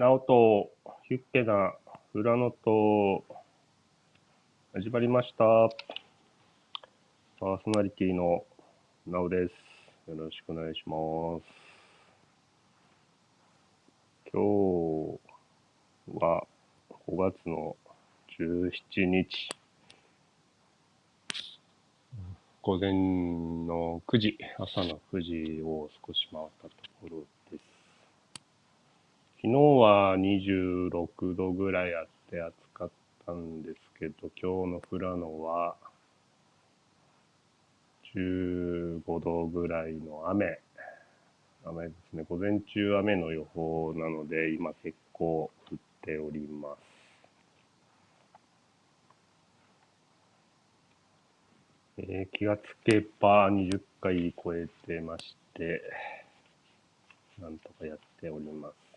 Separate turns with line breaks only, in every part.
ナオとヒュッケな裏のと始まりました。パーソナリティのナオです。よろしくお願いします。今日は5月の17日、午前の9時、朝の9時を少し回ったところ。昨日は26度ぐらいあって暑かったんですけど、今日の富良野は15度ぐらいの雨。雨ですね。午前中雨の予報なので、今結構降っております。えー気がつけば20回超えてまして、なんとかやっております。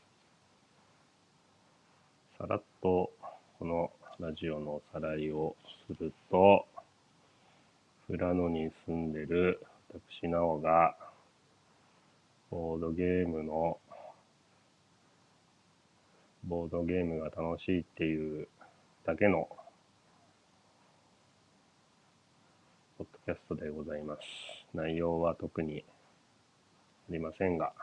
さらっとこのラジオのおさらいをすると、富良野に住んでる私、なおが、ボードゲームの、ボードゲームが楽しいっていうだけの、ポッドキャストでございます。内容は特にありませんが、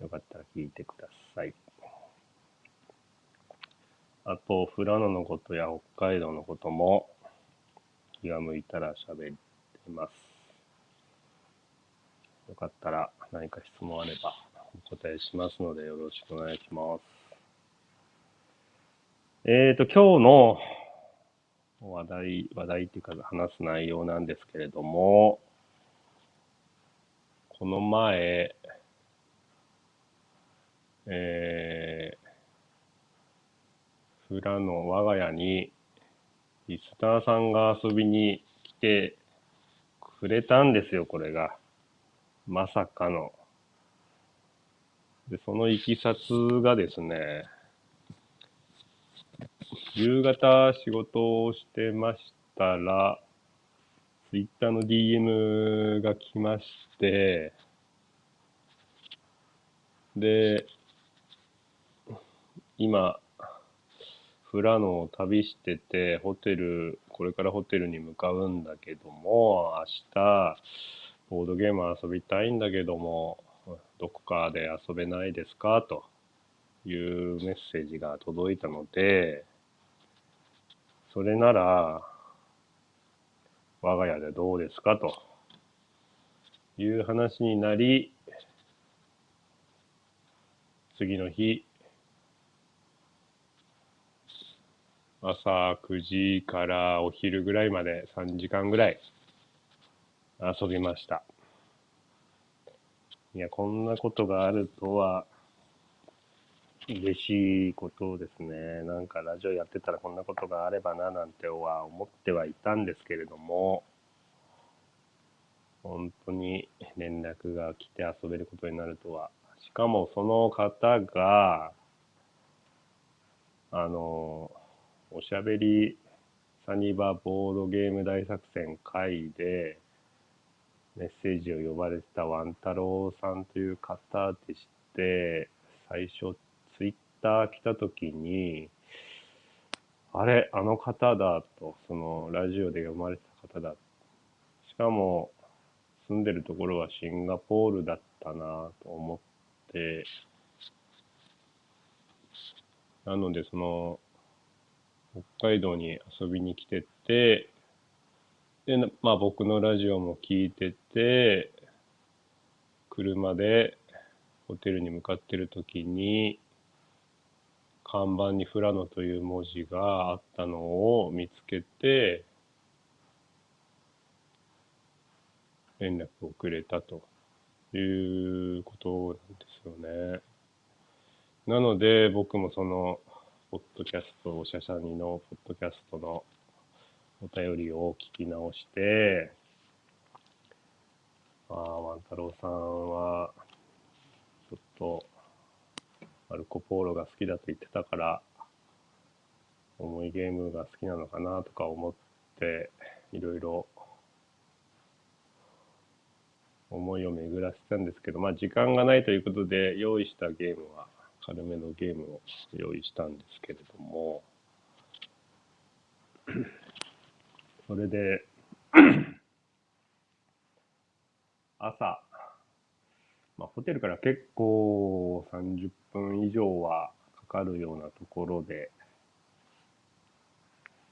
よかったら聞いてください。あと、富良野のことや北海道のことも気が向いたら喋ってます。よかったら何か質問あればお答えしますのでよろしくお願いします。えーと、今日の話題、話題っていうか話す内容なんですけれども、この前、えー、富良野我が家にリスナーさんが遊びに来てくれたんですよ、これが。まさかの。で、そのいきさつがですね、夕方仕事をしてましたら、ツイッターの DM が来まして、で、今、富良野を旅してて、ホテル、これからホテルに向かうんだけども、明日、ボードゲーム遊びたいんだけども、どこかで遊べないですか？というメッセージが届いたので、それなら、我が家でどうですか？という話になり、次の日、朝9時からお昼ぐらいまで3時間ぐらい遊びました。いや、こんなことがあるとは嬉しいことですね。なんかラジオやってたらこんなことがあればななんては思ってはいたんですけれども、本当に連絡が来て遊べることになるとは。しかもその方が、あの、おしゃべりサニバボードゲーム大作戦会でメッセージを呼ばれてたワン太郎さんという方でして、最初ツイッター来た時に、あれ、あの方だと、そのラジオで読まれてた方だ。しかも住んでるところはシンガポールだったなと思って、なのでその北海道に遊びに来てて、で、まあ僕のラジオも聞いてて、車でホテルに向かってる時に、看板に富良野という文字があったのを見つけて、連絡をくれたということなんですよね。なので僕もその、ポッドキャスト、おしゃしゃにのポッドキャストのお便りを聞き直して、ああ、万太郎さんは、ちょっと、マルコ・ポーロが好きだと言ってたから、重いゲームが好きなのかなとか思って、いろいろ思いを巡らせたんですけど、まあ時間がないということで用意したゲームは軽めのゲームを用意したんですけれども、それで、朝、まあ、ホテルから結構30分以上はかかるようなところで、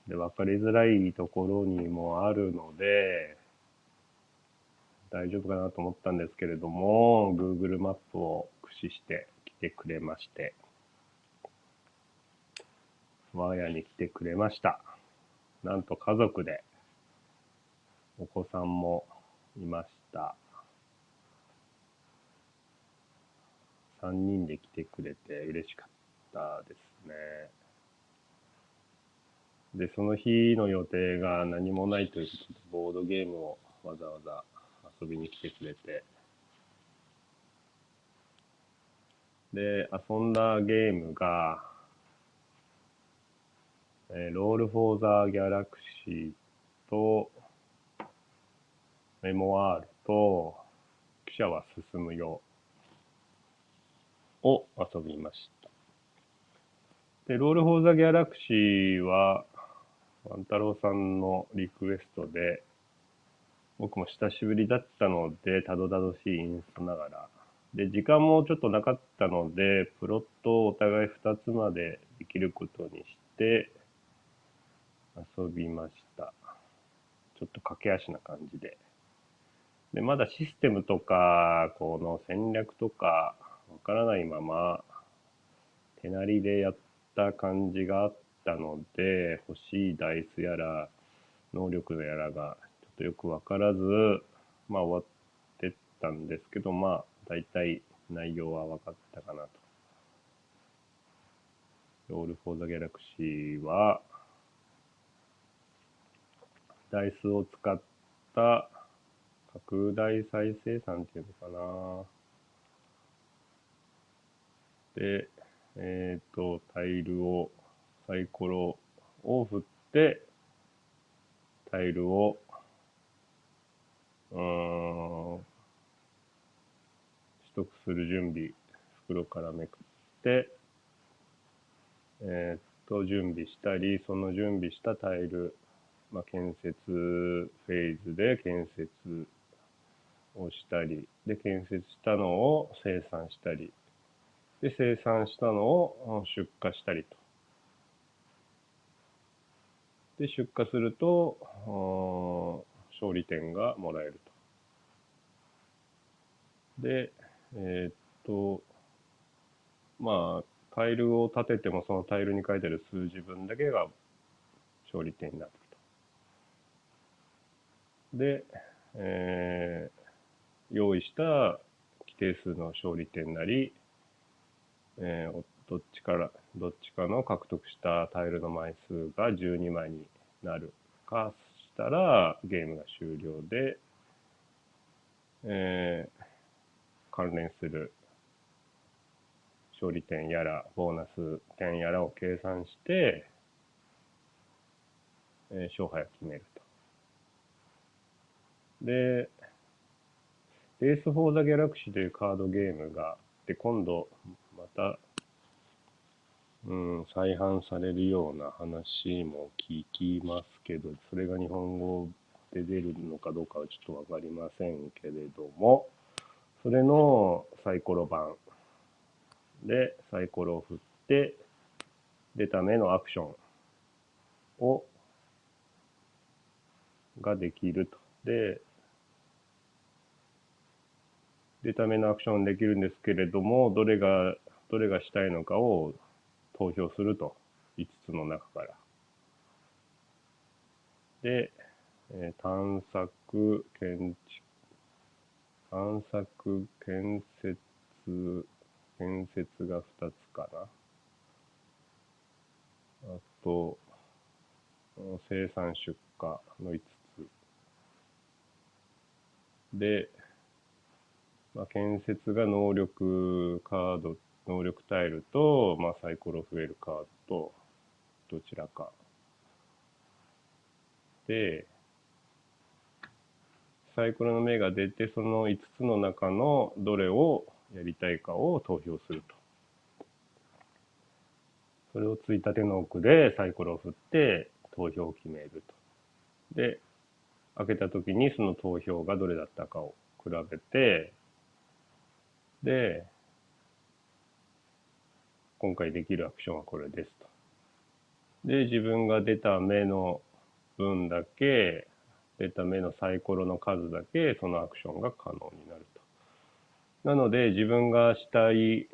で、分かりづらいところにもあるので、大丈夫かなと思ったんですけれども、Google マップを駆使しててくれまして、我が家に来てくれました。なんと家族で、お子さんもいました。3人で来てくれて嬉しかったですね。で、その日の予定が何もないということで、ボードゲームをわざわざ遊びに来てくれて、で、遊んだゲームが、えー、 Roll for the Galaxy と、 Memoarrr!と、汽車は進むよを遊びました。で、 Roll for the Galaxy は、ワン太郎さんのリクエストで、僕も久しぶりだったので、たどたどしいインストながら。で、時間もちょっとなかったので、プロットをお互い2つまでできることにして、遊びました。ちょっと駆け足な感じで。で、まだシステムとか、この戦略とか、わからないまま、手なりでやった感じがあったので、欲しいダイスやら、能力やらがちょっとよくわからず、まあ終わってったんですけど、まあ大体内容は分かったかなと。 Roll for the Galaxy は、ダイスを使った拡大再生産っていうのかな。で、えっ、ー、と、タイルをサイコロを振って、タイルを、うん、得する準備、袋からめくって、えっと、準備したり、その準備したタイル、まあ、建設フェーズで建設をしたり、で、建設したのを生産したり、で、生産したのを出荷したりと。で、出荷すると、勝利点がもらえると。で、えー、っと、まあ、タイルを立ててもそのタイルに書いてある数字分だけが勝利点になると。で、えー、用意した規定数の勝利点なり、えー、どっちから、どっちかの獲得したタイルの枚数が12枚になるかしたら、ゲームが終了で、えー、関連する勝利点やら、ボーナス点やらを計算して、えー、勝敗を決めると。で、レース・フォー・ザ・ギャラクシーというカードゲームがあって、今度またうん、再販されるような話も聞きますけど、それが日本語で出るのかどうかはちょっとわかりませんけれども、それのサイコロ版でサイコロを振って、出た目のアクションを、ができると。で、出た目のアクションできるんですけれども、どれが、どれがしたいのかを投票すると。5つの中から。で、えー、探索、建築、探索、建設、建設が2つかな。あと、生産出荷の5つ。で、まあ、建設が能力カード能力タイルと、まあ、サイコロ増えるカードと、どちらか。で、サイコロの目が出て、その5つの中のどれをやりたいかを投票すると。それをついたての奥でサイコロを振って投票を決めると。で、開けた時にその投票がどれだったかを比べて、で、今回できるアクションはこれですと。で、自分が出た目の分だけ、出た目のサイコロの数だけ、そのアクションが可能になると。なので、自分がしたい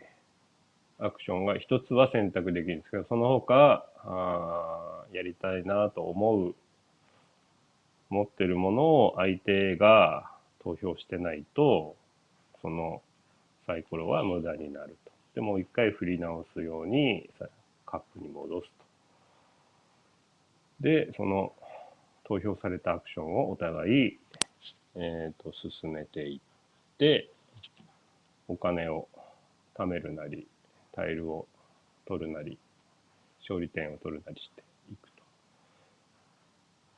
アクションが一つは選択できるんですけど、その他、あやりたいなと思う、持ってるものを相手が投票してないと、そのサイコロは無駄になると。でもう一回振り直すようにカップに戻すと。で、その投票されたアクションをお互い、えー、と進めていって、お金を貯めるなり、タイルを取るなり、勝利点を取るなりしていく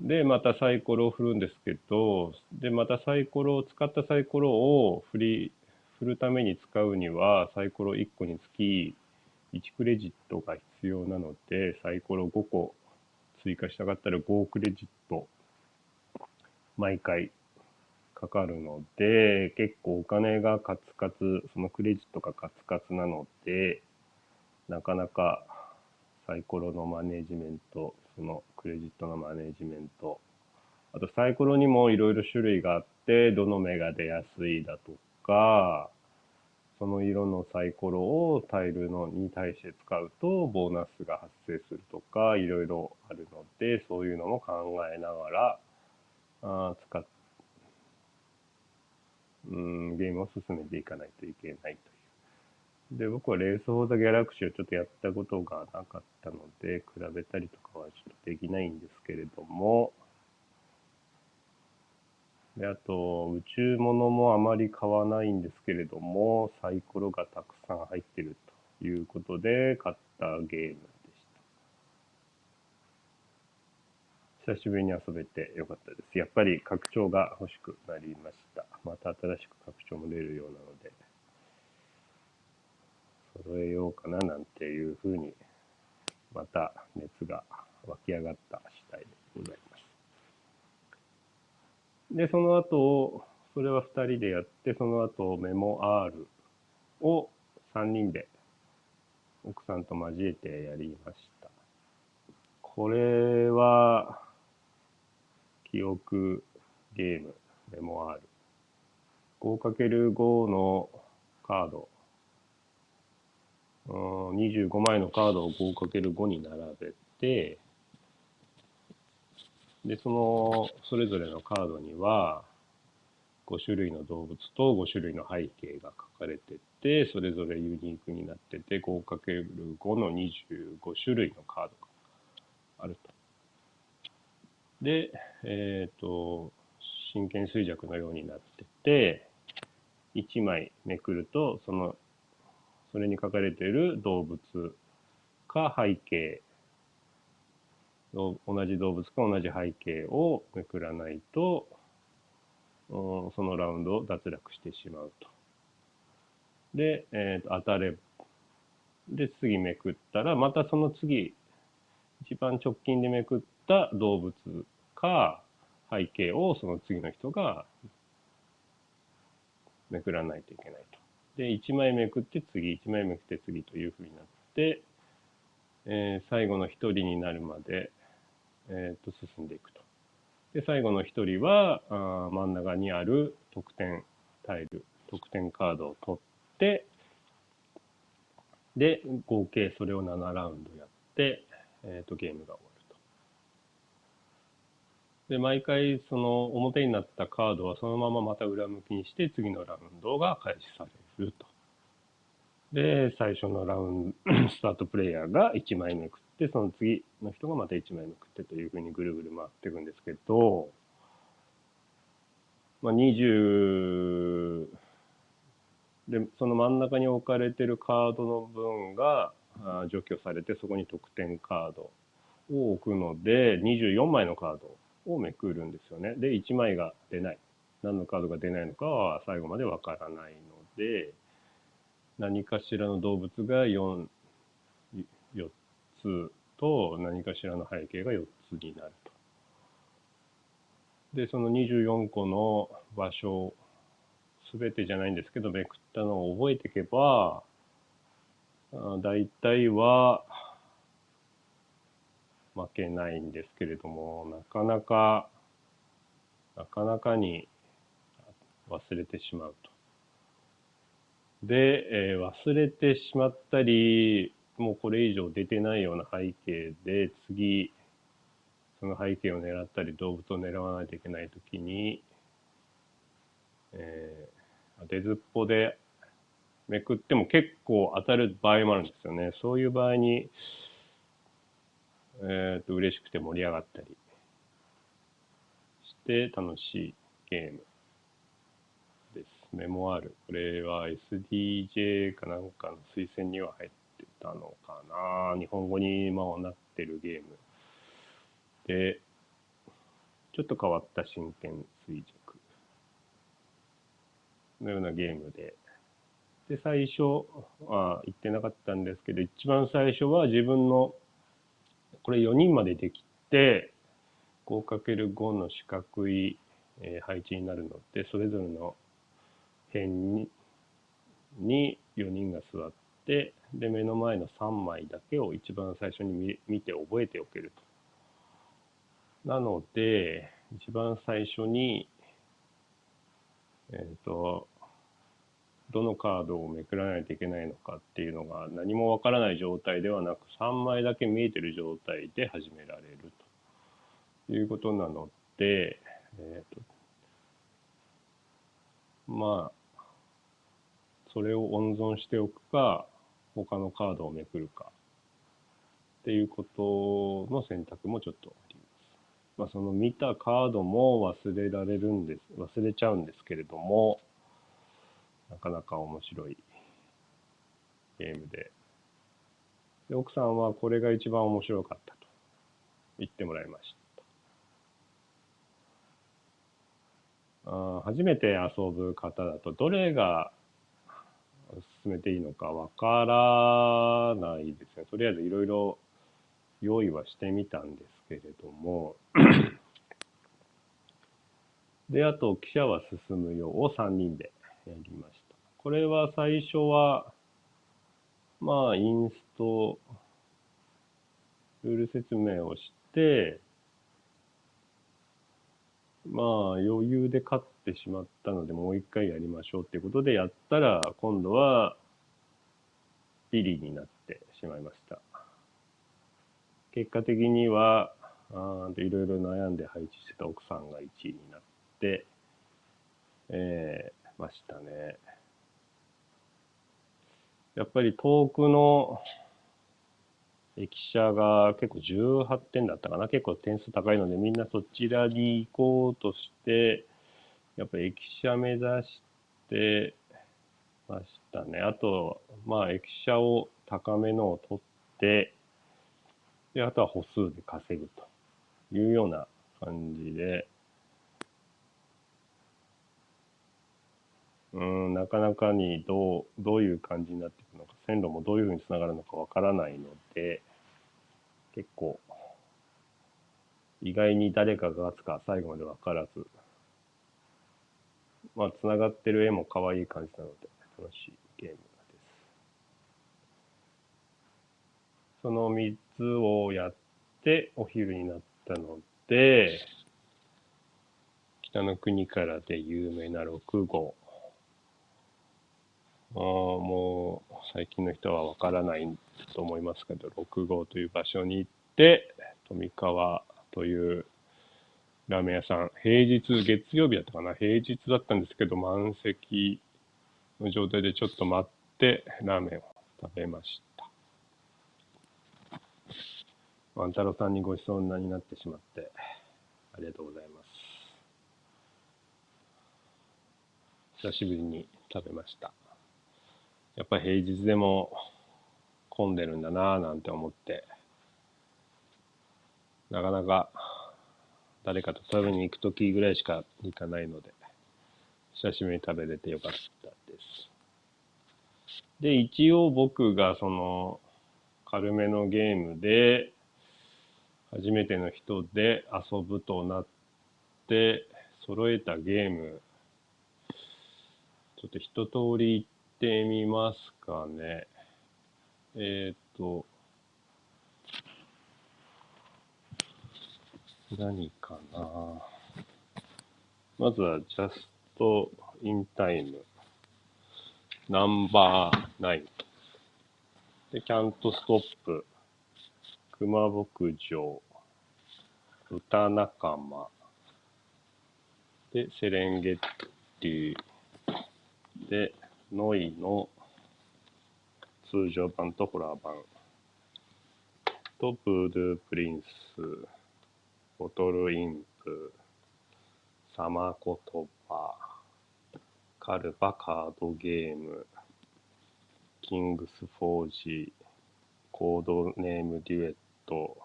と。で、またサイコロを振るんですけど、で、またサイコロを使ったサイコロを振り、振るために使うには、サイコロ1個につき1クレジットが必要なので、サイコロ5個追加したかったら5クレジット毎回かかるので、結構お金がカツカツ、そのクレジットがカツカツなので、なかなかサイコロのマネジメント、そのクレジットのマネジメント、あとサイコロにもいろいろ種類があって、どの目が出やすいだとか、その色のサイコロをタイルのに対して使うとボーナスが発生するとかいろいろあるのでそういうのも考えながらあ使っうんゲームを進めていかないといけないという。で僕はレース・フォー・ザ・ギャラクシーをちょっとやったことがなかったので比べたりとかはちょっとできないんですけれどもで、あと、宇宙物もあまり買わないんですけれども、サイコロがたくさん入ってるということで、買ったゲームでした。久しぶりに遊べてよかったです。やっぱり拡張が欲しくなりました。また新しく拡張も出るようなので、揃えようかななんていうふうに、また熱が湧き上がった次第でございます。で、その後、それは2人でやって、その後メモ R を3人で奥さんと交えてやりました。これは、記憶ゲーム、メモ R。5×5 のカード、うん25枚のカードを 5×5 に並べて、で、その、それぞれのカードには、5種類の動物と5種類の背景が書かれてて、それぞれユニークになってて、5×5 の25種類のカードがあると。で、えっ、ー、と、真剣衰弱のようになってて、1枚めくると、その、それに書かれている動物か背景同じ動物か同じ背景をめくらないと、そのラウンドを脱落してしまうと。で、えー、と当たれで、次めくったら、またその次、一番直近でめくった動物か背景をその次の人がめくらないといけないと。で、1枚めくって次、1枚めくって次というふうになって、えー、最後の1人になるまで、えー、と進んでいくと。で、最後の一人はあ真ん中にある得点タイル、得点カードを取って、で、合計それを7ラウンドやって、えー、とゲームが終わると。で、毎回その表になったカードはそのまままた裏向きにして次のラウンドが開始されると。で、最初のラウンド、スタートプレイヤーが1枚めくっ、その次の人がまた1枚めくってというふうにぐるぐる回っていくんですけど、まあ、20で、その真ん中に置かれてるカードの分が除去されて、そこに得点カードを置くので、24枚のカードをめくるんですよね。で、1枚が出ない。何のカードが出ないのかは最後までわからないので、何かしらの動物が 4, 4つと何かしらの背景が4つになると。で、その24個の場所、すべてじゃないんですけど、めくったのを覚えていけば、大体は負けないんですけれども、なかなか、なかなかに忘れてしまうと。で、えー、忘れてしまったり、もこれ以上出てないような背景で、次、その背景を狙ったり、動物を狙わないといけないときに、えー、当てずっぽでめくっても結構当たる場合もあるんですよね。そういう場合に、えっ、と、嬉しくて盛り上がったりして楽しいゲームです。メモある。これは SDJ かなんかの推薦には入ってたのかな。日本語に今はなってるゲーム。で、ちょっと変わった真剣衰弱のようなゲームで、で、最初は言ってなかったんですけど、一番最初は自分の、これ4人までできて、5×5 の四角い、配置になるので、それぞれの辺にに4人が座って、で、目の前の3枚だけを一番最初に見て覚えておけると。なので、一番最初に、えっ、ー、と、どのカードをめくらないといけないのかっていうのが何もわからない状態ではなく3枚だけ見えてる状態で始められるということなので、えーと、まあそれを温存しておくか他のカードをめくるかっていうことの選択もちょっとあります。まあ、その見たカードも忘れられるんです忘れちゃうんですけれどもなかなか面白いゲームで。で奥さんはこれが一番面白かったと言ってもらいました。あ初めて遊ぶ方だとどれが進めていいのかわからないですね。とりあえずいろいろ用意はしてみたんですけれども で、あと、記者は進むよを3人でやりました。これは最初は、まあ、インスト、ルール説明をして、まあ、余裕で勝ってしまったので、もう一回やりましょうっていうことでやったら、今度は、ビリになってしまいました。結果的には、いろいろ悩んで配置してた奥さんが1位になって、えー、ましたね。やっぱり遠くの駅舎が結構18点だったかな。結構点数高いので、みんなそちらに行こうとして、やっぱ駅舎目指してましたね。あと、まあ駅舎を高めのを取って、で、あとは歩数で稼ぐというような感じで、うん、なかなかにどう、どういう感じになっていくのか、線路もどういうふうにつながるのかわからないので、結構、意外に誰かが勝つか最後までわからず、まあ、つながってる絵も可愛い感じなので、楽しいゲームです。その3つをやってお昼になったので、北の国からで有名な6号。あもう最近の人はわからないと思いますけど、6号という場所に行って、富川というラーメン屋さん、平日、月曜日だったかな、平日だったんですけど、満席の状態でちょっと待って、ラーメンを食べました。万太郎さんにごちそうになってしまって、ありがとうございます。久しぶりに食べました。やっぱ平日でも混んでるんだなぁなんて思って、なかなか誰かと食べに行く時ぐらいしか行かないので、久しぶりに食べれてよかったです。で、一応僕がその、軽めのゲームで、初めての人で遊ぶとなって、揃えたゲーム、ちょっと一通り行ってみますかね。えっ、ー、と、何かな。まずは Just in Time ナンバーナイン。で、キャントストップ、熊牧場、歌仲間、で、セレンゲッティ、で、ノイの。通常版とホラー版、と、ブードゥープリンス、ボトルインプ、サマ言葉、カルバカードゲーム、キングスフォージ、コードネームデュエット、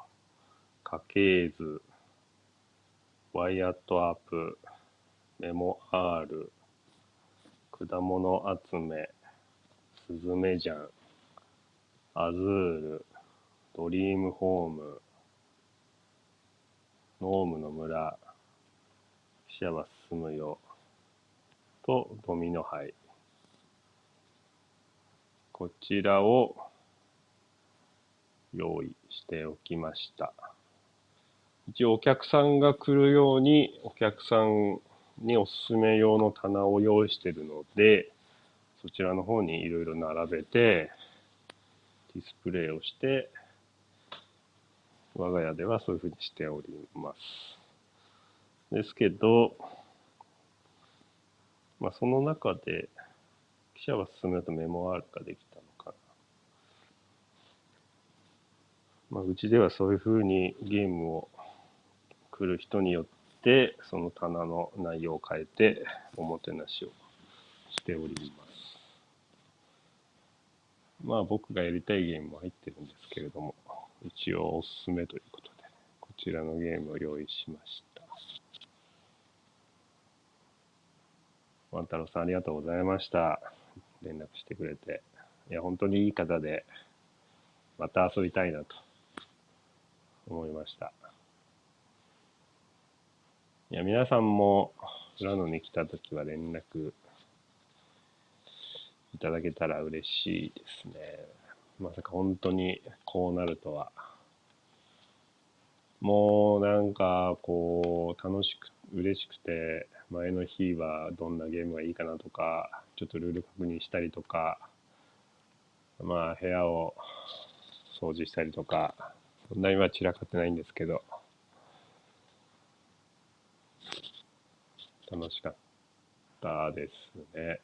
家系図、ワイヤットアップ、メモ R、果物集め、スズメジャン、アズール、ドリームホーム、ノームの村、記者は進むよ、とドミノ杯。こちらを用意しておきました。一応お客さんが来るようにお客さんにおすすめ用の棚を用意しているので、そちらの方にいろいろ並べて、ディスプレイをして、我が家ではそういうふうにしております。ですけど、まあ、その中で、記者は進めるとメモ R ができたのかな。まあ、うちではそういうふうにゲームを来る人によって、その棚の内容を変えて、おもてなしをしております。まあ僕がやりたいゲームも入ってるんですけれども、一応おすすめということで、こちらのゲームを用意しました。万太郎さんありがとうございました。連絡してくれて。いや、本当にいい方で、また遊びたいなと思いました。いや、皆さんも、富良野に来た時は連絡いただけたら嬉しいですね。まさか本当にこうなるとは。もうなんかこう楽しく嬉しくて前の日はどんなゲームがいいかなとかちょっとルール確認したりとかまあ部屋を掃除したりとかそんなには散らかってないんですけど楽しかったですね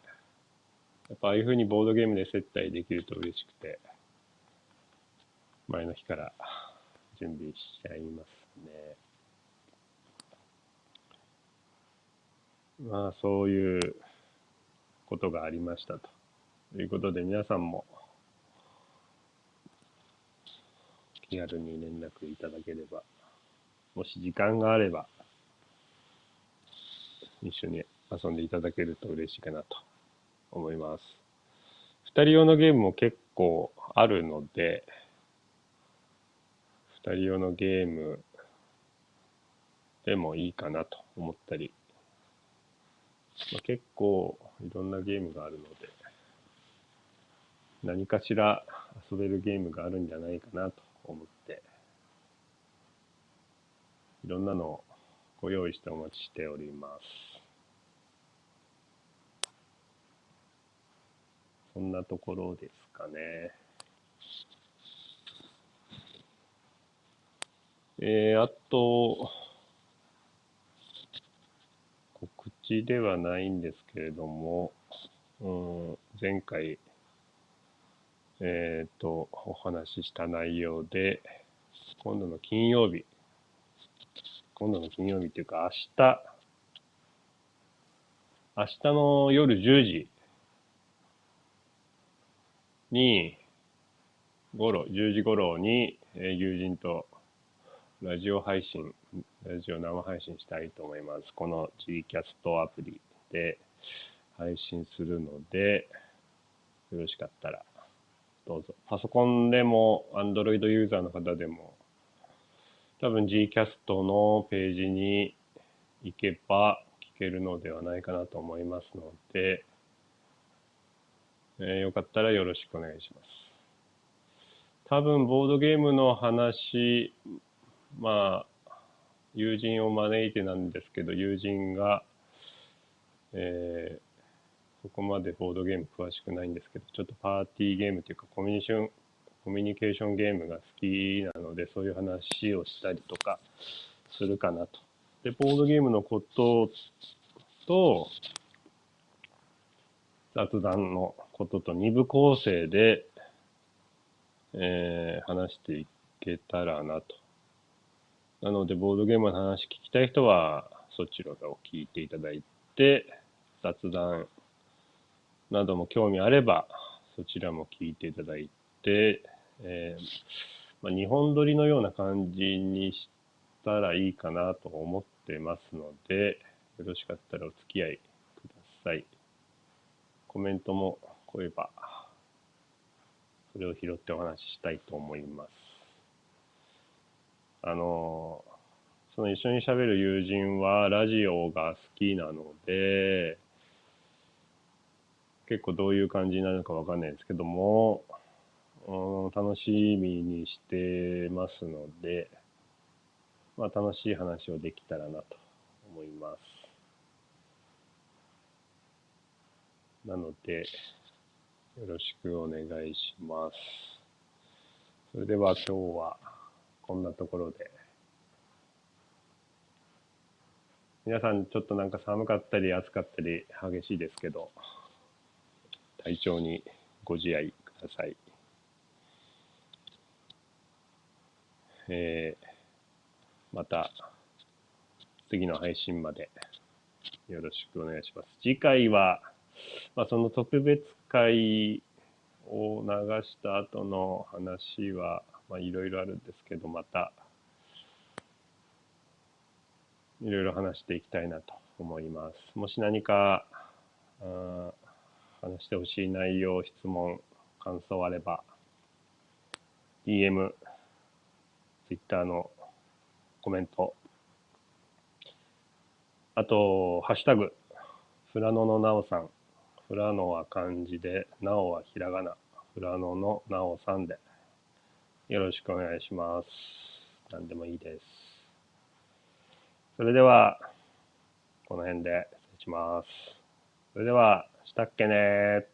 やっぱああいうふうにボードゲームで接待できると嬉しくて前の日から準備しちゃいますね。まあそういうことがありましたということで皆さんも気軽に連絡いただければもし時間があれば一緒に遊んでいただけると嬉しいかなと思います。二人用のゲームも結構あるので人用のゲームでもいいかなと思ったりまあ、結構いろんなゲームがあるので、何かしら遊べるゲームがあるんじゃないかなと思って、いろんなのをご用意してお待ちしております。そんなところですかね。えー、あと、ちではないんですけれども、うん、前回、えっ、ー、と、お話しした内容で、今度の金曜日、今度の金曜日っていうか明日、明日の夜10時に、頃、10時頃に、え友人とラジオ配信、ラジオ生配信したいと思います。この G キャストアプリで、配信するので、よろしかったらどうぞ。パソコンでも Android ユーザーの方でも多分 Gcast のページに行けば聞けるのではないかなと思いますので、えー、よかったらよろしくお願いします。多分ボードゲームの話、まあ、友人を招いてなんですけど、友人が、えーそこまでボードゲーム詳しくないんですけど、ちょっとパーティーゲームというかコミュニケーション、コミュニケーションゲームが好きなので、そういう話をしたりとかするかなと。で、ボードゲームのことと、雑談のことと二部構成で、えー、話していけたらなと。なので、ボードゲームの話聞きたい人は、そちらを聞いていただいて、雑談なども興味あれば、そちらも聞いていただいて、えー、まあ、日本撮りのような感じにしたらいいかなと思ってますので、よろしかったらお付き合いください。コメントも来れば、それを拾ってお話ししたいと思います。あの、その一緒に喋る友人はラジオが好きなので、結構どういう感じになるのかわかんないですけども、うん、楽しみにしてますので、まあ、楽しい話をできたらなと思います。なので、よろしくお願いします。それでは今日はこんなところで。皆さんちょっとなんか寒かったり暑かったり激しいですけど、体調にご自愛ください。えー、また次の配信までよろしくお願いします。次回は、まあ、その特別会を流した後の話は、まあ、いろいろあるんですけど、また、いろいろ話していきたいなと思います。もし何か、話してほしい内容、質問、感想あれば、DM、Twitter のコメント、あと、ハッシュタグ、フラノのなおさん。フラノは漢字で、なおはひらがな。フラノのなおさんで、よろしくお願いします。何でもいいです。それでは、この辺で失礼します。それでは、したっけね